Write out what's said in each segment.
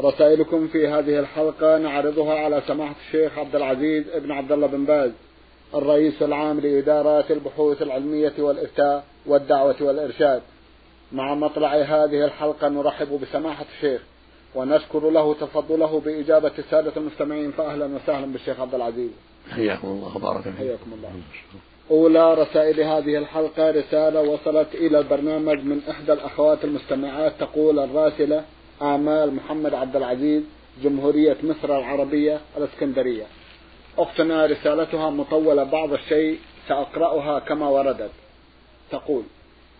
رسائلكم في هذه الحلقة نعرضها على سماحة الشيخ عبد العزيز ابن عبد الله بن باز الرئيس العام لإدارات البحوث العلمية والإفتاء والدعوة والإرشاد. مع مطلع هذه الحلقة نرحب بسماحة الشيخ ونشكر له تفضله بإجابة السادة المستمعين فأهلا وسهلا بالشيخ عبد العزيز. حياكم الله وبارك فيكم حياكم الله. أولى رسائل هذه الحلقة رسالة وصلت إلى البرنامج من إحدى الأخوات المستمعات تقول الراسلة آمال محمد عبد العزيز جمهورية مصر العربية الإسكندرية. أختنا رسالتها مطولة بعض الشيء سأقرأها كما وردت. تقول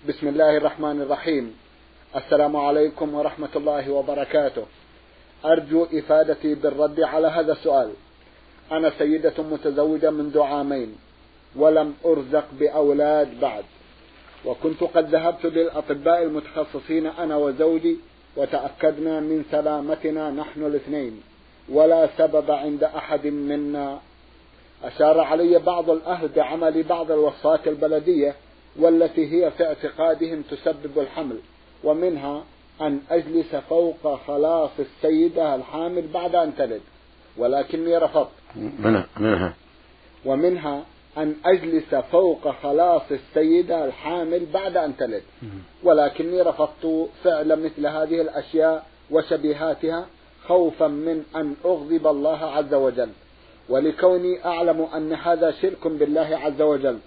بسم الله الرحمن الرحيم. السلام عليكم ورحمة الله وبركاته. أرجو إفادتي بالرد على هذا السؤال. أنا سيدة متزوجة منذ عامين ولم أرزق بأولاد بعد. وكنت قد ذهبت للأطباء المتخصصين أنا وزوجي وتأكدنا من سلامتنا نحن الاثنين ولا سبب عند أحد منا. أشار علي بعض الأهل بعمل بعض الوصفات البلدية والتي هي في اعتقادهم تسبب الحمل ومنها أن أجلس فوق خلاص السيدة الحامل بعد أن تلد ولكني رفضت. منها. ومنها أن أجلس فوق خلاص السيدة الحامل بعد أن تلد. ولكني رفضت فعل مثل هذه الأشياء وشبيهاتها خوفا من أن أغضب الله عز وجل. ولكوني أعلم أن هذا شرك بالله عز وجل.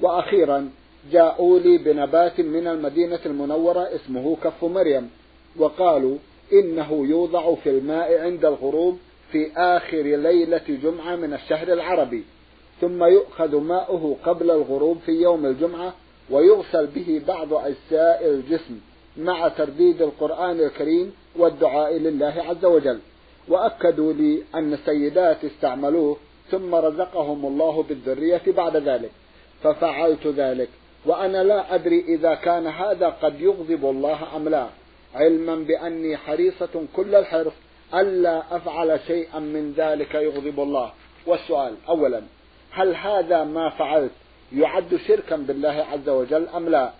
وأخيرا جاءوا لي بنبات من المدينة المنورة اسمه كف مريم. وقالوا إنه يوضع في الماء عند الغروب في آخر ليلة جمعة من الشهر العربي. ثم يؤخذ ماؤه قبل الغروب في يوم الجمعة ويغسل به بعض أجزاء الجسم مع ترديد القرآن الكريم والدعاء لله عز وجل. وأكدوا لي أن السيدات استعملوه ثم رزقهم الله بالذرية بعد ذلك. ففعلت ذلك وأنا لا أدري إذا كان هذا قد يغضب الله أم لا. علما بأني حريصة كل الحرص ألا أفعل شيئا من ذلك يغضب الله. والسؤال أولا هل هذا ما فعلت يعد شركا بالله عز وجل أم لا؟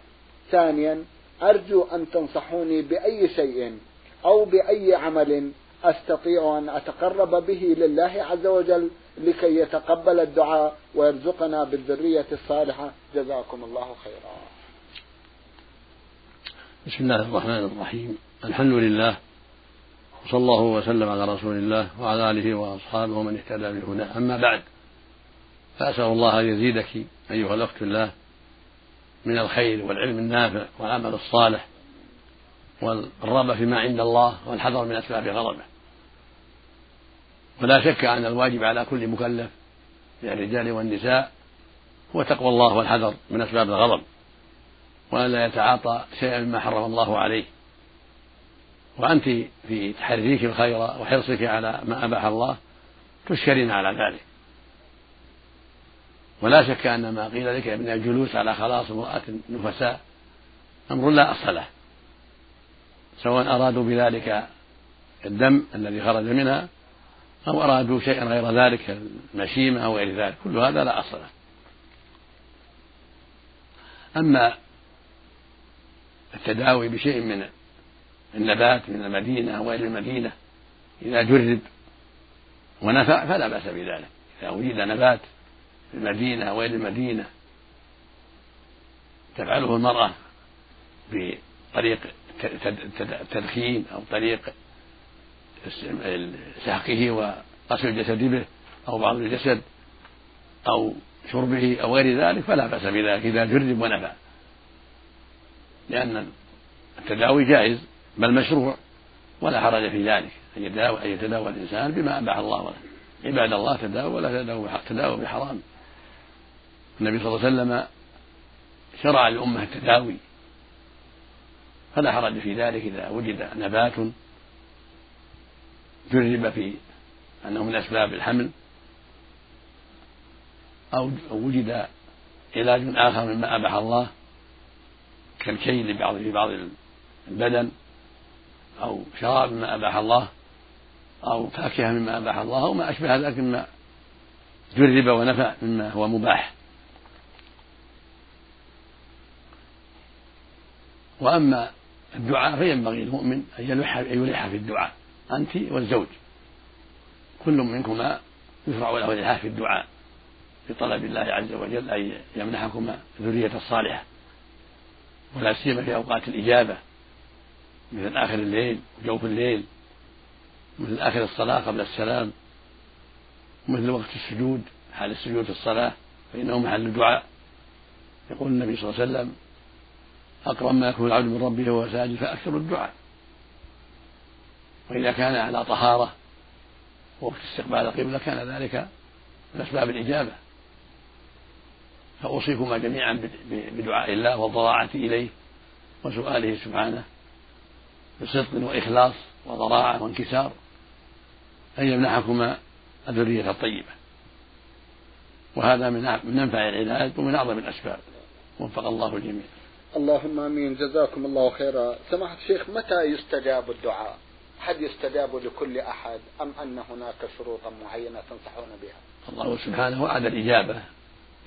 ثانيا أرجو أن تنصحوني بأي شيء أو بأي عمل أستطيع أن أتقرب به لله عز وجل لكي يتقبل الدعاء ويرزقنا بالذرية الصالحة. جزاكم الله خيرا. بسم الله الرحمن الرحيم. الحمد لله وصلى الله وسلم على رسول الله وعلى آله وأصحابه ومن اهتدى بهداه. أما بعد فأسأل الله أن يزيدك أيها الأخت الله من الخير والعلم النافع والعمل الصالح والرغبة فيما عند الله والحذر من أسباب غضبه. ولا شك أن الواجب على كل مكلف من الرجال والنساء هو تقوى الله والحذر من أسباب الغضب وأن لا يتعاطى شيئا مما حرم الله عليه. وأنت في تحريك الخير وحرصك على ما أباح الله تشكرين على ذلك. ولا شك أن ما قيل لك من الجلوس على خلاص امرأة نفساء أمر لا أصل له سواء أرادوا بذلك الدم الذي خرج منها أو أرادوا شيئا غير ذلك المشيمة أو غير ذلك كل هذا لا أصل له. أما التداوي بشيء من النبات من المدينة أو غير المدينة إذا جرب ونفع فلا بأس بذلك إذا وجد نبات المدينة أو غير المدينة؟ تفعله المرأة بطريق التدخين أو طريق سحقه وغسل الجسد به أو بعض الجسد أو شربه أو غير ذلك فلا بأس بذلك إذا جرب ونفع لأن التداوي جائز بل مشروع ولا حرج في ذلك. أن يتداوى, أن يتداوى الإنسان بما أباح الله له. عباد الله تداوى ولا تداوى بحرام. النبي صلى الله عليه وسلم شرع للأمة التداوي فلا حرج في ذلك إذا وجد نبات جرب في أنه من أسباب الحمل أو وجد علاج آخر مما أباح الله كالكي لبعض في بعض البدن أو شراب مما أباح الله أو فاكهة مما أباح الله أو ما أشبه ذلك مما جرب ونفع مما هو مباح. وأما الدعاء فينبغي للمؤمن أن يلح أن يلح في الدعاء أنت والزوج. كل منكما يشرع له الإلحاح في الدعاء في طلب الله عز وجل أن يمنحكما الذرية الصالحة ولا سيما في أوقات الإجابة مثل آخر الليل وجوف الليل مثل آخر الصلاة قبل السلام مثل وقت السجود حال السجود في الصلاة فإنه محل الدعاء يقول النبي صلى الله عليه وسلم أقرب ما يكون العبد من ربه وهو ساجد فأكثر الدعاء. وإذا كان على طهارة وقت استقبال القبلة كان ذلك من أسباب الإجابة. فأوصيكما جميعا بدعاء الله والضراعة إليه وسؤاله سبحانه بصدق وإخلاص وضراعة وانكسار. أن يمنحكما الذرية الطيبة. وهذا من أنفع العلاج ومن أعظم الأسباب. وفق الله الجميع. اللهم آمين. جزاكم الله خيرا. سماحة الشيخ متى يستجاب الدعاء؟ هل يستجاب لكل أحد أم أن هناك شروطا معينة تنصحون بها؟ الله سبحانه وعد الإجابة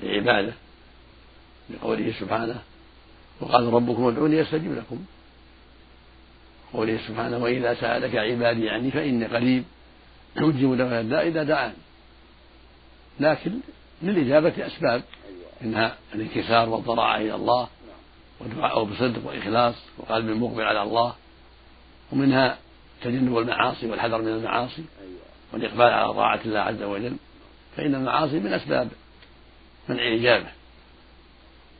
لعباده لقوله سبحانه وقال ربكم ادعوني استجب لكم. قوله سبحانه وإذا سألك عبادي عني فإني قريب أجيب دعوه الداء إذا دعان. لكن للإجابة أسباب منها الانكسار والضراعة إلى الله ودعاءه بصدق وإخلاص وقلب مقبل على الله ومنها تجنب المعاصي والحذر من المعاصي والإقبال على طاعة الله عز وجل فإن المعاصي من أسباب منع الإجابة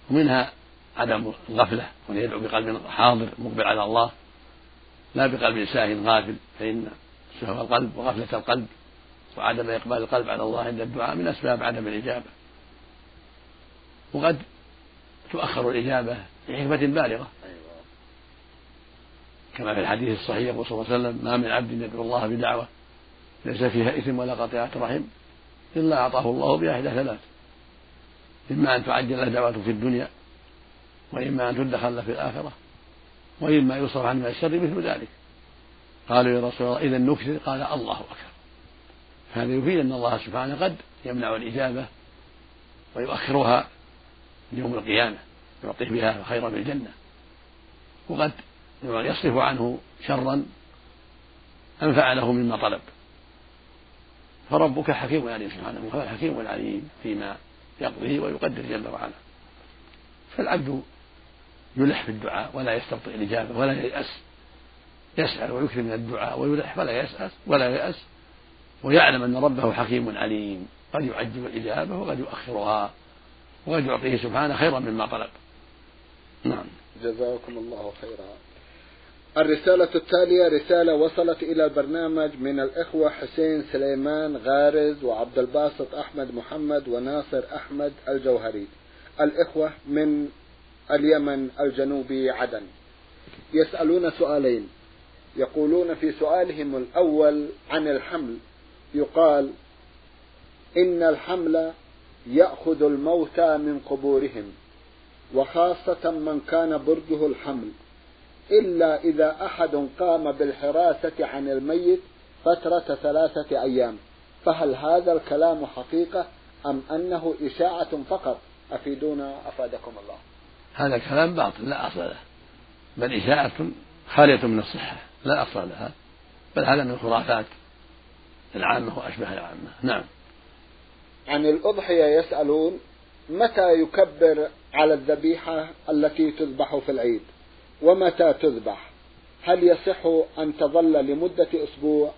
ومنها عدم الغفلة وأن يدعو بقلب حاضر مقبل على الله لا بقلب ساه غافل فإن سهو القلب وغفلة القلب وعدم إقبال القلب على الله عند الدعاء من أسباب عدم الإجابة. وقد تؤخر الإجابة لحكمة بالغة. كما في الحديث الصحيح يقول صلى الله عليه وسلم ما من عبد يدعو الله بدعوة ليس فيها إثم ولا قطيعة رحم إلا أعطاه الله بإحدى ثلاث. إما أن تعجل له دعوته في الدنيا وإما أن تدخل له في الآخرة وإما يصرف عنه من الشر مثل ذلك. قالوا يا رسول الله إذا نكثر. قال الله أكبر. هذا يفيد أن الله سبحانه قد يمنع الإجابة ويؤخرها يوم القيامة. يعطيه بها خيرا في الجنة وقد يصرف عنه شرا أنفع له مما طلب. فربك حكيم عليم سبحانه وهو الحكيم العليم فيما يقضيه ويقدر جل وعلا. فالعبد يلح في الدعاء ولا يستبطئ الإجابة ولا ييأس. يسأل ويكثر من الدعاء ويلح ولا يسأل ولا ييأس. ويعلم أن ربه حكيم عليم. قد يعجل الإجابة وقد يؤخرها وقد يعطيه سبحانه خيرا مما طلب. نعم. جزاكم الله خيرا. الرسالة التالية رسالة وصلت إلى البرنامج من الإخوة حسين سليمان غارز وعبد الباسط أحمد محمد وناصر أحمد الجوهري. الإخوة من اليمن الجنوبي عدن. يسألون سؤالين. يقولون في سؤالهم الأول عن الحمل. يقال إن الحمل يأخذ الموتى من قبورهم. وخاصة من كان برجه الحمل. إلا إذا أحد قام بالحراسة عن الميت فترة ثلاثة أيام. فهل هذا الكلام حقيقة أم أنه إشاعة فقط؟ أفيدونا أفادكم الله. هذا الكلام باطل لا أصل له. بل إشاعة خالية من الصحة لا أصل لها. بل هذا من الخرافات العامة وأشبه العامة. نعم. عن الأضحية يسألون متى يكبر على الذبيحة التي تذبح في العيد. ومتى تذبح؟ هل يصح أن تظل لمدة أسبوع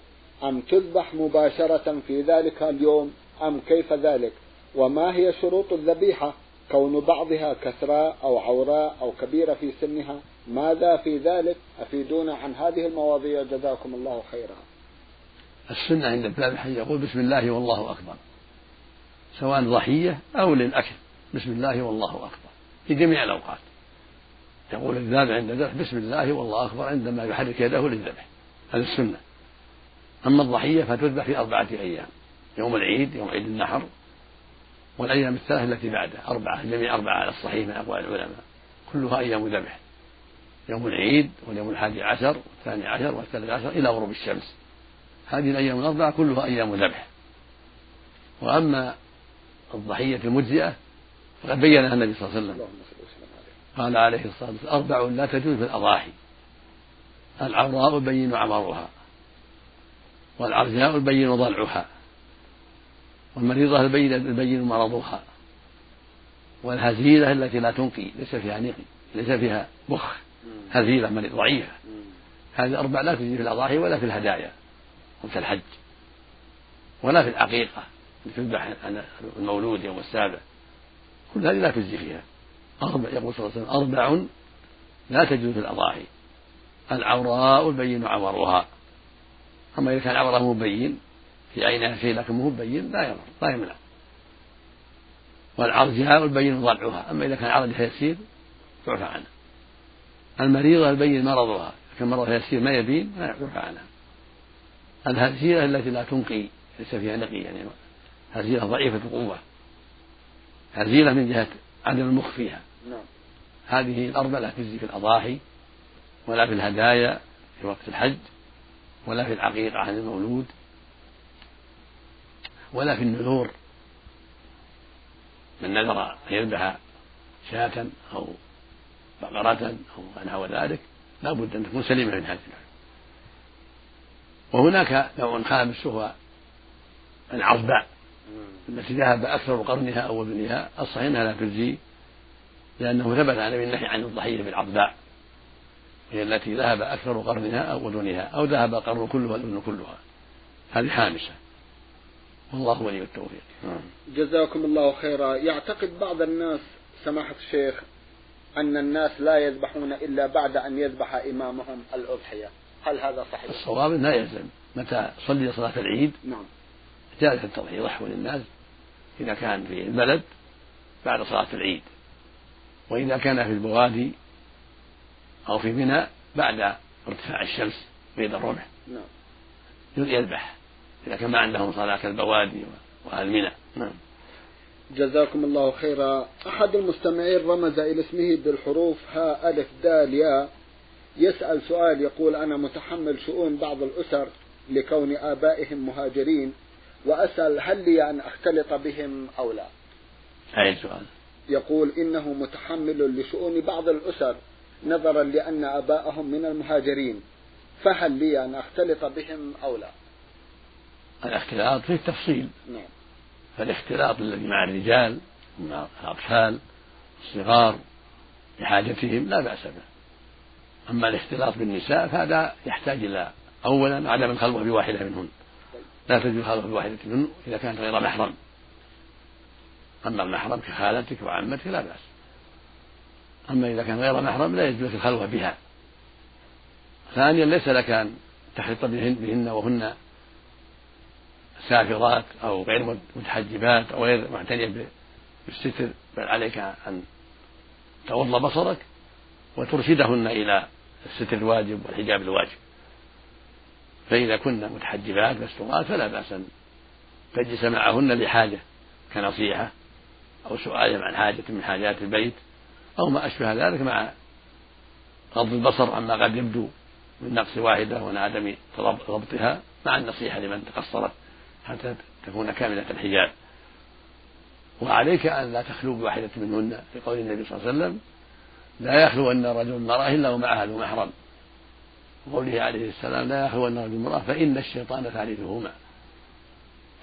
أم تذبح مباشرة في ذلك اليوم أم كيف ذلك؟ وما هي شروط الذبيحة؟ كون بعضها كسراء أو عوراء أو كبيرة في سنها؟ ماذا في ذلك؟ أفيدونا عن هذه المواضيع. جزاكم الله خيرا. السنة عند الذبح يقول بسم الله والله أكبر. سواء ضحية أو للأكل. بسم الله والله أكبر. في جميع الأوقات. يقول الذابح عند الذبح بسم الله والله أكبر عندما يحرك يده للذبح. هذا السنة. أما الضحية فتذبح في أربعة أيام. يوم العيد يوم عيد النحر والأيام الثلاث التي بعده أربعة. الجميع أربعة على الصحيح من أقوال العلماء. كلها أيام ذبح. يوم العيد واليوم الحادي عشر والثاني عشر والثالث عشر إلى غروب الشمس. هذه الأيام الأربعة كلها أيام ذبح. وأما الضحية المجزئة فقد بينها النبي صلى الله عليه وسلم. قال عليه الصلاة والسلام أربع لا تجوز في الأضاحي. العوراء البين عمرها والعرجاء البين ضلعها والمريضة البين البين مرضها والهزيلة التي لا تنقي ليس فيها نقي ليس فيها مخ هزيلة مريض ضعيفة. هذه أربع لا تجي في الأضاحي ولا في الهدايا وفي الحج ولا في العقيقة تذبح المولود يوم السابع. كل هذه لا تجزي فيها. أربع يقول صلى الله عليه وسلم أربع لا تجوز في الأضاحي. العوراء البين عورها. أما إذا كان عوره مبين في عينها شيء لكن مو مبين لا يضر لا يمنع. والعرجاء البين ضلعها. أما إذا كان عرجها يسير يعفى عنها المريضة البين مرضها. كان مرضها يسير ما يبين لا يعفى عنها الهزيلة التي لا تنقي ليس فيها نقي يعني. هزيلة ضعيفة القوة. هزيلة من جهة عدم المخ فيها. نعم. هذه الأربع لا تجزي في الأضاحي ولا في الهدايا في وقت الحج ولا في العقيقة عن المولود ولا في النذور. من نذر أن يذبح شاة أو بقرة أو نحو ذلك لا بد أن تكون سليمة من هذه وهناك نوع خامس وهو العصباء. التي ذهب أكثر قرنها أو وزنها الصحيح أنها لا تجزي لأنه ثبت عن النهي عن الضحية بالعظباء هي التي ذهب أكثر قرنها أو أذنها أو ذهب القرن كله والأذن كلها هذه حامسة والله ولي التوفيق. نعم. جزاكم الله خيرا. يعتقد بعض الناس سماحة الشيخ أن الناس لا يذبحون إلا بعد أن يذبح إمامهم الأضحية. هل هذا صحيح؟ الصواب لا يلزم. متى صلي صلاة العيد؟ نعم. جاز التضحية يضحوا للناس إذا كان في البلد بعد صلاة العيد. وإذا كان في البوادي أو في منى بعد ارتفاع الشمس بين الرمح. نعم. يذبح إذا كان ما عندهم صلاة كالبوادي وأهل منى. نعم. جزاكم الله خيرا. أحد المستمعين رمز إلى اسمه بالحروف ها ألف دال ياء يسأل سؤال يقول أنا متحمل شؤون بعض الأسر لكون آبائهم مهاجرين. وأسأل هل لي أن أختلط بهم أو لا. أي سؤال يقول إنه متحمل لشؤون بعض الأسر نظرا لأن آباءهم من المهاجرين فهل لي أن أختلط بهم أو لا؟ الاختلاط فيه تفصيل. نعم. فالاختلاط الذي مع الرجال مع الأطفال الصغار لحاجتهم لا بأس به. أما الاختلاط بالنساء فهذا يحتاج إلى أولا عدم الخلوة بواحدة منهن. لا تجوز الخلوة بواحدة منهن إذا كانت غير محرم. أما المحرم كخالتك وعمتك لا بأس. أما إذا كان غير محرم لا يجوز الخلوة بها. ثانيا ليس لك أن تحيط بهن, بهن وهن سافرات أو غير متحجبات أو غير معتنية بالستر بل عليك أن تغض بصرك وترشدهن إلى الستر الواجب والحجاب الواجب. فإذا كن متحجبات مستورات فلا بأس أن تجلس معهن لحاجة كنصيحة أو سؤال عن حاجة من حاجات البيت أو ما أشبه ذلك مع غض البصر عما قد يبدو من نقص واحدة وعدم ضبطها مع النصيحة لمن تقصرت حتى تكون كاملة الحجاب. وعليك أن لا تخلو بواحدة منهن لقول النبي صلى الله عليه وسلم لا يخلو أن رجل امرأة إلا ومعها ذو محرم. وقوله عليه السلام لا يخلو أن رجل امرأة فإن الشيطان ثالثهما.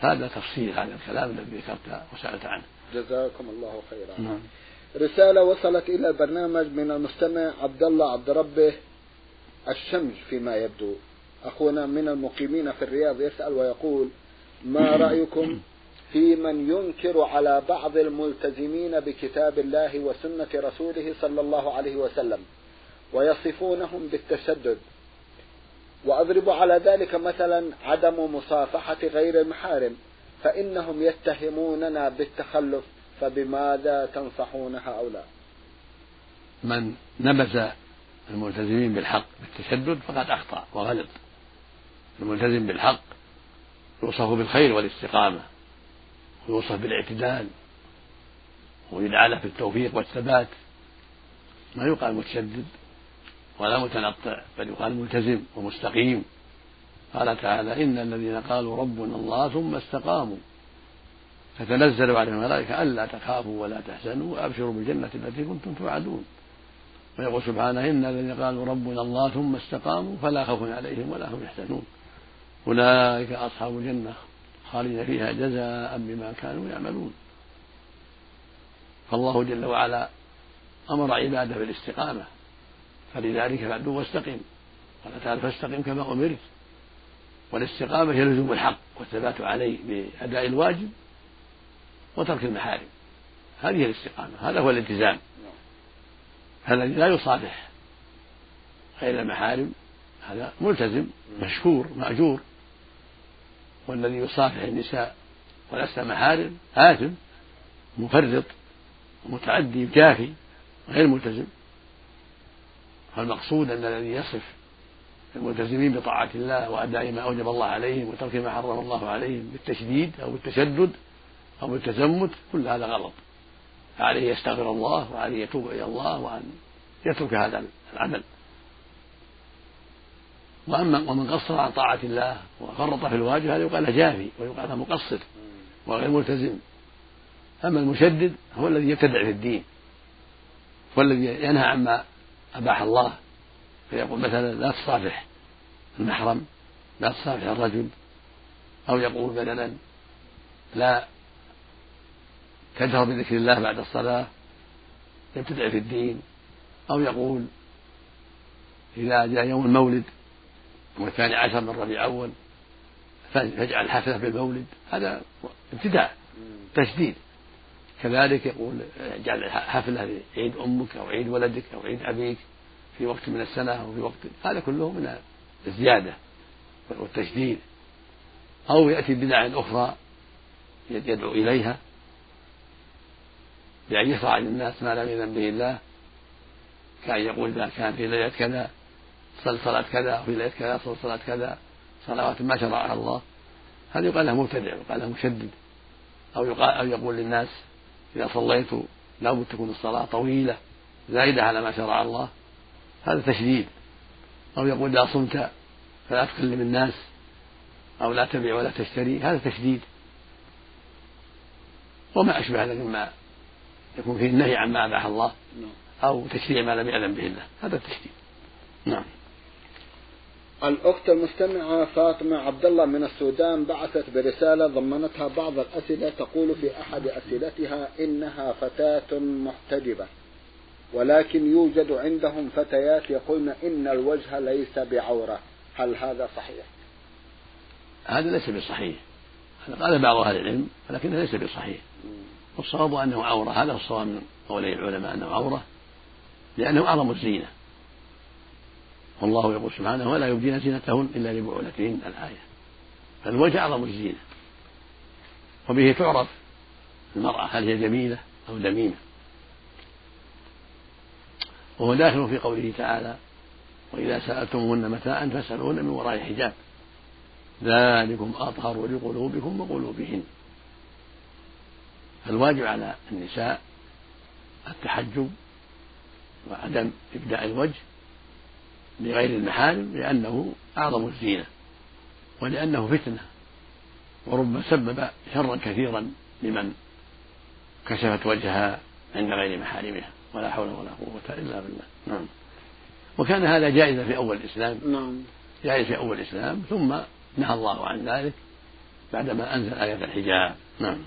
هذا تفصيل هذا الكلام الذي ذكرت وسألت عنه. جزاكم الله خيرا. نعم. رسالة وصلت إلى البرنامج من المستمع عبد الله عبد ربه الشمس فيما يبدو. أخونا من المقيمين في الرياض يسأل ويقول ما رأيكم في من ينكر على بعض الملتزمين بكتاب الله وسنة رسوله صلى الله عليه وسلم ويصفونهم بالتشدد وأضرب على ذلك مثلا عدم مصافحة غير المحارم فإنهم يتهموننا بالتخلف فبماذا تنصحون هؤلاء؟ من نبذ الملتزمين بالحق بالتشدد فقد أخطأ وغلط. الملتزم بالحق يوصف بالخير والاستقامة ويوصف بالاعتدال ويدعى له بالتوفيق والثبات. ما يقال متشدد. ولا متنطع بل يقال ملتزم ومستقيم. قال تعالى إن الذين قالوا ربنا الله ثم استقاموا. تتنزل عليهم الملائكة ألا تخافوا ولا تحزنوا وأبشروا بالجنة التي كنتم توعدون. ويقول سبحانه إن الذين قالوا ربنا الله ثم استقاموا فلا خوف عليهم ولا هم يحزنون. أولئك أصحاب الجنة خالدين فيها جزاء بما كانوا يعملون. فالله جل وعلا أمر عباده بالاستقامة. فلذلك فعلوا واستقم قال تعالى فاستقم كما أمرت. والاستقامة هي لزوم الحق والثبات عليه بأداء الواجب وترك المحارم. هذه الاستقامة. هذا هو الالتزام. الذي لا يصافح غير المحارم. هذا ملتزم مشكور مأجور. والذي يصافح النساء ولست محارم آثم مفرط متعدي جافي غير ملتزم. فالمقصود أن الذي يصف الملتزمين بطاعة الله وأداء ما أوجب الله عليهم وترك ما حرم الله عليهم بالتشديد أو بالتشدد أو بالتزمت كل هذا غلط. عليه يستغفر الله وعليه يتوب إلى الله وأن يترك هذا العمل. وأما ومن قصر عن طاعة الله وفرط في الواجب هذا يقال جافي ويقال مقصر وغير ملتزم. أما المشدد هو الذي يبتدع في الدين والذي ينهى عما أباح الله فيقول مثلا لا تصافح المحرم لا تصافح الرجل أو يقول مثلا لا تجهر بذكر الله بعد الصلاة يبتدع في الدين أو يقول إذا جاء يوم المولد والثاني عشر من ربيع أول فاجعل حفلة بالمولد هذا ابتداع تشديد كذلك يقول اجعل حفلة لعيد أمك أو عيد ولدك أو عيد أبيك في وقت من السنة أو في وقت هذا كله من الزيادة والتشديد أو يأتي بدع أخرى يدعو إليها بأن يشرع للناس ما لم يذن به الله كأن يقول إذا كان في ليلة كذا صل صلاة كذا وفي ليلة كذا صل صلاة كذا صلوات ما شرعها الله. هذا يقال له مبتدع ويقال له مشدد. أو يقال أو يقول للناس إذا صليت لابد تكون الصلاة طويلة زائدة على ما شرع الله. هذا تشديد. أو يقول إذا صمت فلا تكلم الناس أو لا تبيع ولا تشتري هذا تشديد. وما أشبه ذلك مما يكون فيه النهي عما أباح الله نعم. أو تشريع ما لم يأذن به الله. هذا التشديد نعم. الأخت المستمعة فاطمة عبد الله من السودان بعثت برسالة ضمنتها بعض الأسئلة تقول في أحد أسئلتها إنها فتاة محتجبة ولكن يوجد عندهم فتيات يقولن إن الوجه ليس بعورة. هل هذا صحيح؟ هذا ليس بصحيح. هذا قال بعض أهل العلم ولكنه ليس بصحيح. والصواب أنه عورة. هذا هو الصواب من قولي العلماء أنه عورة لأنه أعظم الزينة. والله يقول سبحانه ولا يبدين زينتهن إلا لبعولتهن الآية. فالوجه أعظم الزينة. وبه تعرف المرأة هل هي جميلة أو دميمة. وهو داخل في قوله تعالى وإذا سألتموهن متاعا فاسألوهن من وراء حجاب ذلكم أطهر لقلوبكم وقلوبهن. فالواجب على النساء التحجب وعدم إبداء الوجه لغير المحارم لأنه أعظم الزينة ولأنه فتنة. وربما سبب شرا كثيرا لمن كشفت وجهها عند غير محارمها ولا حول ولا قوة إلا بالله. نعم. وكان هذا جائزا في أول الإسلام. نعم. جائز في أول الإسلام ثم نهى الله عن ذلك بعدما أنزل آية الحجاب. نعم.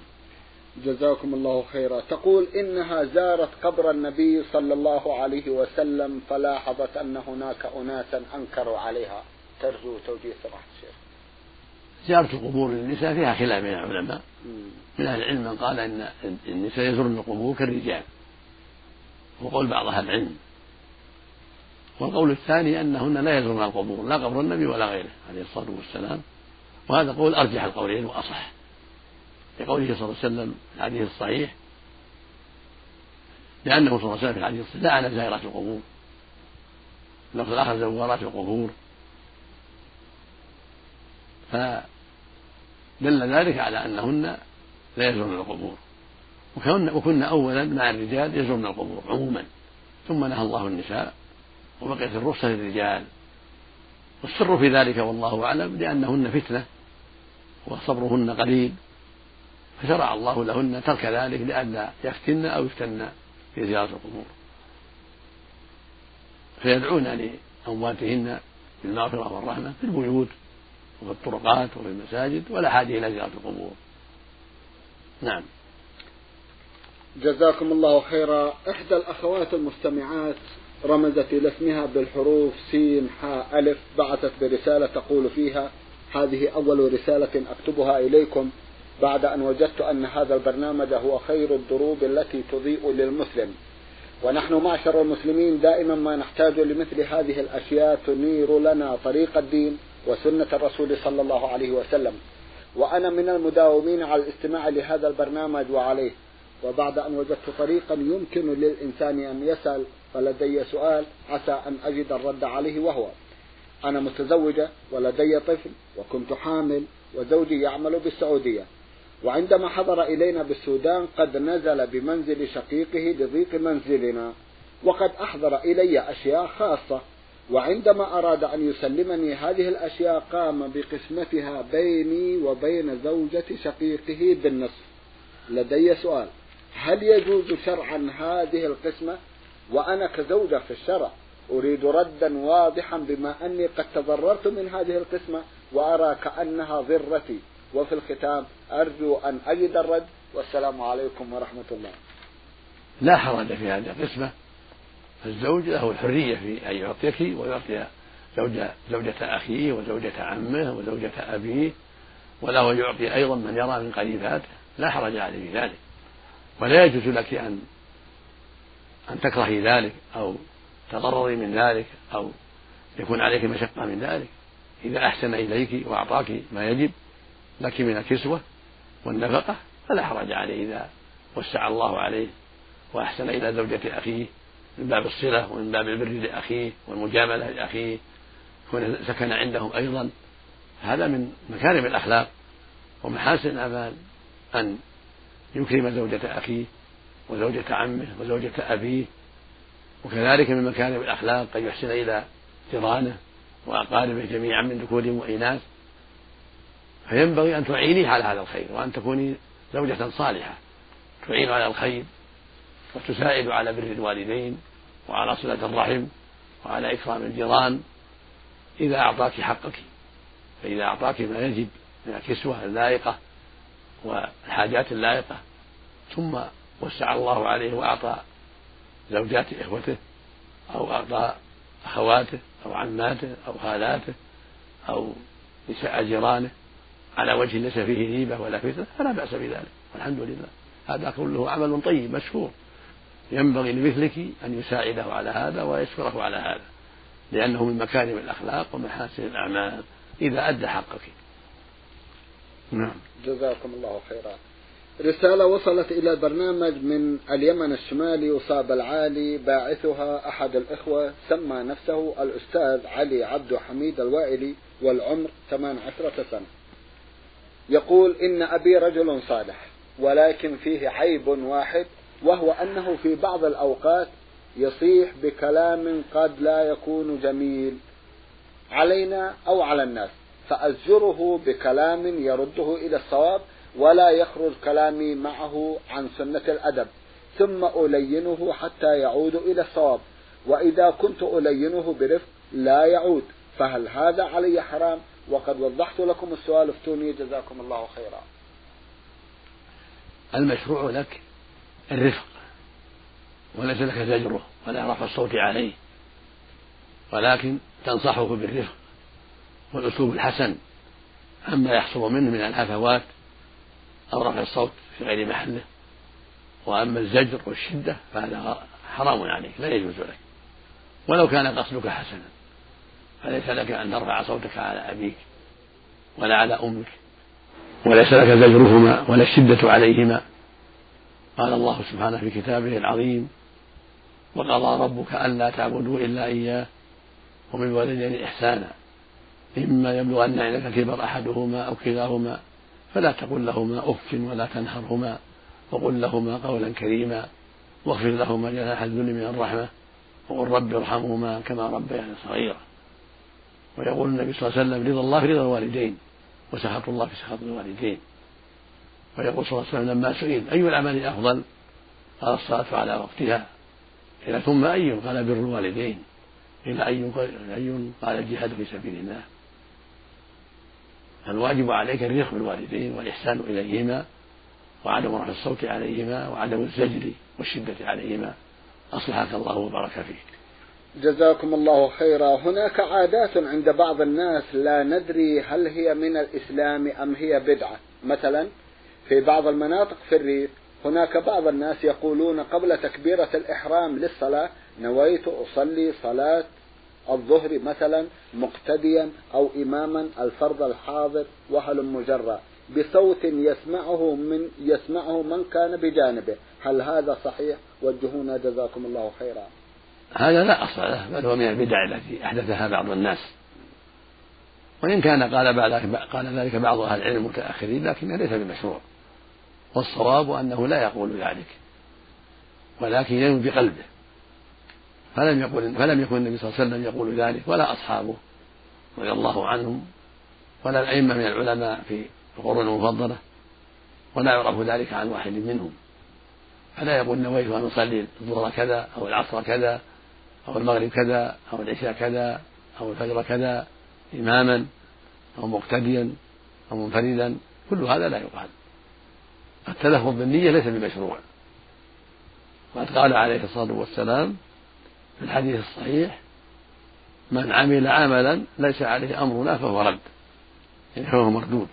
جزاكم الله خيرا. تقول إنها زارت قبر النبي صلى الله عليه وسلم فلاحظت أن هناك أناسا أنكروا عليها. ترجو توجيه سماحة الشيخ. زيارة القبور للنساء فيها خلاف بين العلماء. من أهل العلم من قال إن النساء يزورن القبور كالرجال. وقول بعض أهل العلم. والقول الثاني أنهن لا يزورن القبور لا قبر النبي ولا غيره عليه الصلاة والسلام. وهذا قول أرجح القولين وأصح. لقوله صلى الله عليه وسلم في الحديث الصحيح لأنه صلى الله عليه وسلم في الحديث الصحيح لعن زائرات القبور. اللفظ الآخر زوارات القبور. فدل ذلك على أنهن لا يزورن القبور. وكنا أولا مع الرجال يزورن القبور عموما. ثم نهى الله النساء وبقيت الرخصة للرجال. والسر في ذلك والله أعلم لأنهن فتنة وصبرهن قليل. فشرع الله لهن ترك ذلك لئلا يفتن أو يفتن في زيارة القبور. فيدعون لأمواتهن بالمغفرة والرحمة في البيوت وفي الطرقات وفي المساجد ولا حاجة إلى زيارة القبور. نعم. جزاكم الله خيرا. إحدى الأخوات المستمعات رمزت إلى اسمها بالحروف سين حاء ألف بعثت برسالة تقول فيها هذه أول رسالة أكتبها إليكم بعد أن وجدت أن هذا البرنامج هو خير الدروب التي تضيء للمسلم. ونحن معشر المسلمين دائما ما نحتاج لمثل هذه الأشياء تنير لنا طريق الدين وسنة الرسول صلى الله عليه وسلم. وأنا من المداومين على الاستماع لهذا البرنامج وعليه. وبعد أن وجدت طريقا يمكن للإنسان أن يسأل فلدي سؤال عسى أن أجد الرد عليه وهو أنا متزوجة ولدي طفل وكنت حامل وزوجي يعمل بالسعودية. وعندما حضر إلينا بالسودان قد نزل بمنزل شقيقه لضيق منزلنا وقد أحضر إلي أشياء خاصة وعندما أراد أن يسلمني هذه الأشياء قام بقسمتها بيني وبين زوجة شقيقه بالنصف. لدي سؤال هل يجوز شرعا هذه القسمة؟ وأنا كزوجة في الشرع أريد ردا واضحا بما أني قد تضررت من هذه القسمة وأرى كأنها ضرتي. وفي الختام أرجو أن أجد الرد والسلام عليكم ورحمة الله. لا حرج في هذه القسمة. فالزوج له الحرية في أن يعطيك ويعطي زوجة زوجة أخيه وزوجة عمه وزوجة أبيه وله يعطي أيضا من يرى من قريباته لا حرج عليه في ذلك. ولا يجوز لك أن أن تكرهي ذلك أو تضرري من ذلك أو يكون عليك مشقة من ذلك. إذا أحسن إليك وأعطاك ما يجب لك من الكسوة والنفقة فلا حرج عليه إذا وسع الله عليه وأحسن إلى زوجة أخيه من باب الصلة ومن باب البر لأخيه والمجاملة لأخيه يكون سكن عندهم أيضا. هذا من مكارم الأخلاق ومحاسن الأعمال أن يكرم زوجة أخيه وزوجة عمه وزوجة أبيه. وكذلك من مكارم الأخلاق أن يحسن إلى جيرانه وأقاربه جميعا من ذكورهم وإناث. فينبغي أن تعينيه على هذا الخير وأن تكوني زوجة صالحة. تعين على الخير وتساعد على بر الوالدين وعلى صلة الرحم وعلى إكرام الجيران إذا أعطاك حقك. فإذا أعطاك ما يجب من الكسوة اللائقة والحاجات اللائقة. ثم وسع الله عليه وأعطى زوجات إخوته أو أعطى أخواته أو عماته أو خالاته أو نساء جيرانه. على وجه ليس فيه ريبة ولا فتنة فلا بأس بذلك والحمد لله. هذا كله عمل طيب مشكور. ينبغي لمثلك أن يساعده على هذا ويشكره على هذا لأنه من مكارم الأخلاق ومحاسن الأعمال. إذا أدى حقك. نعم. جزاكم الله خيرا. رسالة وصلت إلى البرنامج من اليمن الشمالي وصاب العالي باعثها أحد الإخوة سمى نفسه الأستاذ علي عبد حميد الوائلي والعمر 18 سنة. يقول إن أبي رجل صالح ولكن فيه عيب واحد وهو أنه في بعض الأوقات يصيح بكلام قد لا يكون جميل علينا أو على الناس فأزجره بكلام يرده إلى الصواب ولا يخرج كلامي معه عن سنة الأدب ثم ألينه حتى يعود إلى الصواب وإذا كنت ألينه برفق لا يعود فهل هذا علي حرام؟ وقد وضحت لكم السؤال افتوني جزاكم الله خيرا. المشروع لك الرفق وليس لك زجره ولا رفع الصوت عليه ولكن تنصحه بالرفق والأسلوب الحسن. عما يحصل منه من الهفوات أو رفع الصوت في غير محله وأما الزجر والشدة فهذا حرام عليك لا يجوز لك. ولو كان قصدك حسنا. فليس لك أن ترفع صوتك على أبيك ولا على أمك وليس لك زجرهما ولا الشدة عليهما. قال الله سبحانه في كتابه العظيم وقضى ربك ألا تعبدوا إلا إياه وبالوالدين إحسانا إما يبلغن عندك كبر أحدهما أو كلاهما فلا تقل لهما أف ولا تنهرهما وقل لهما قولا كريما واخفض لهما جناح الذل من الرحمة وقل رب ارحمهما كما ربياني صغيرا. ويقول النبي صلى الله عليه وسلم رضا الله في رضا الوالدين وسخط الله في سخط الوالدين. ويقول صلى الله عليه وسلم لما سئل أي الأعمال أفضل قال الصلاة على وقتها. قيل ثم أي قال بر الوالدين. قيل أي أي قال الجهاد في سبيل الله. فالواجب عليك الرفق بالوالدين والإحسان إليهما وعدم رفع الصوت عليهما وعدم الزجر والشدة عليهما. أصلحك الله وبارك فيك. جزاكم الله خيرا. هناك عادات عند بعض الناس لا ندري هل هي من الإسلام أم هي بدعة. مثلا في بعض المناطق في الريف هناك بعض الناس يقولون قبل تكبيرة الإحرام للصلاة نويت أصلي صلاة الظهر مثلا مقتديا أو إماما الفرض الحاضر وهل مجرى. بصوت يسمعه من يسمعه من كان بجانبه. هل هذا صحيح؟ وجهونا جزاكم الله خيرا. هذا لا أصل له بل هو من البدع التي أحدثها بعض الناس. وإن كان قال بعد قال ذلك بعض أهل العلم المتأخرين لكنه ليس بمشروع. والصواب أنه لا يقول ذلك ولكن ينوي بقلبه. فلم يقل فلم يكن النبي صلى الله عليه وسلم يقول ذلك ولا أصحابه رضي الله عنهم ولا الأئمة من العلماء في القرون المفضلة ولا يعرف ذلك عن واحد منهم. فلا يقول نويت أن أصلي الظهر كذا أو العصر كذا أو المغرب كذا أو العشاء كذا أو الفجر كذا إماما أو مقتديا أو منفردا كل هذا لا يقال. التلفظ بالنية ليس بمشروع. وقد قال عليه الصلاة والسلام في الحديث الصحيح من عمل عملا ليس عليه أمرنا فهو رد. يعني فهو مردود.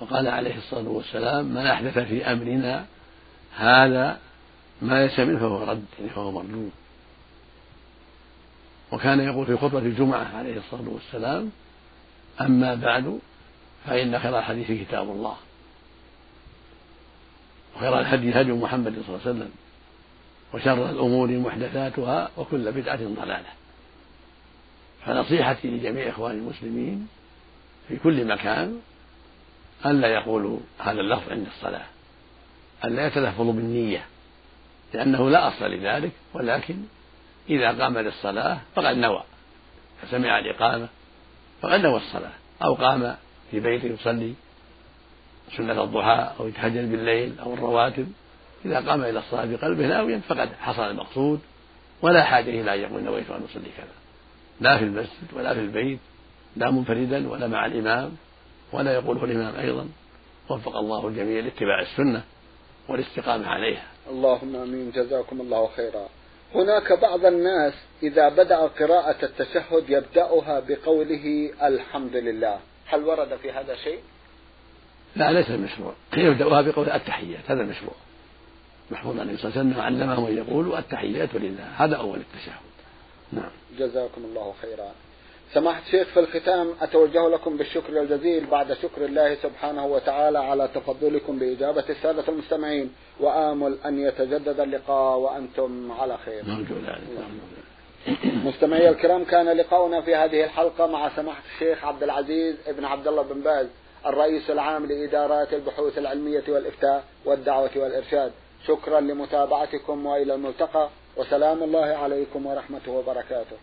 وقال عليه الصلاة والسلام من أحدث في أمرنا هذا ما ليس منه فهو رد يعني فهو مردود وكان يقول في خطبة الجمعة عليه الصلاة والسلام أما بعد فإن خير الحديث كتاب الله. وخير الهدي هدي محمد صلى الله عليه وسلم. وشر الأمور محدثاتها وكل بدعة ضلالة. فنصيحتي لجميع إخواني المسلمين في كل مكان ألا يقولوا هذا اللفظ عند الصلاة. ألا يتلفظوا بالنية. لأنه لا أصل لذلك ولكن إذا قام للصلاة فقد نوى فسمع الإقامة فقد نوى الصلاة أو قام في بيته يصلي سنة الضحى أو يتهجد بالليل أو الرواتب إذا قام إلى الصلاة بقلبه ناويا فقد حصل المقصود ولا حاجة إلى أن يقول نويت أن أصلي كذا. لا في المسجد ولا في البيت لا منفردا ولا مع الإمام ولا يقوله الإمام أيضا. وفق الله الجميع لاتباع السنة. والاستقامة عليها. اللهم آمين. جزاكم الله خيرا. هناك بعض الناس إذا بدأ قراءة التشهد يبدأها بقوله الحمد لله. هل ورد في هذا شيء؟ لا ليس المشروع. يبدأها بقول التحيات. هذا المشروع محفوظ عن النبي صلى الله عليه وسلم علمهم ان يقولوا التحيات لله. هذا أول التشهد. نعم. جزاكم الله خيرا. سماحة الشيخ في الختام أتوجه لكم بالشكر الجزيل بعد شكر الله سبحانه وتعالى على تفضلكم بإجابة السادة المستمعين وآمل أن يتجدد اللقاء وأنتم على خير. مستمعي الكرام كان لقاؤنا في هذه الحلقة مع سماحة الشيخ عبد العزيز ابن عبد الله بن باز الرئيس العام لإدارات البحوث العلمية والإفتاء والدعوة والإرشاد. شكرا لمتابعتكم وإلى الملتقى وسلام الله عليكم ورحمته وبركاته.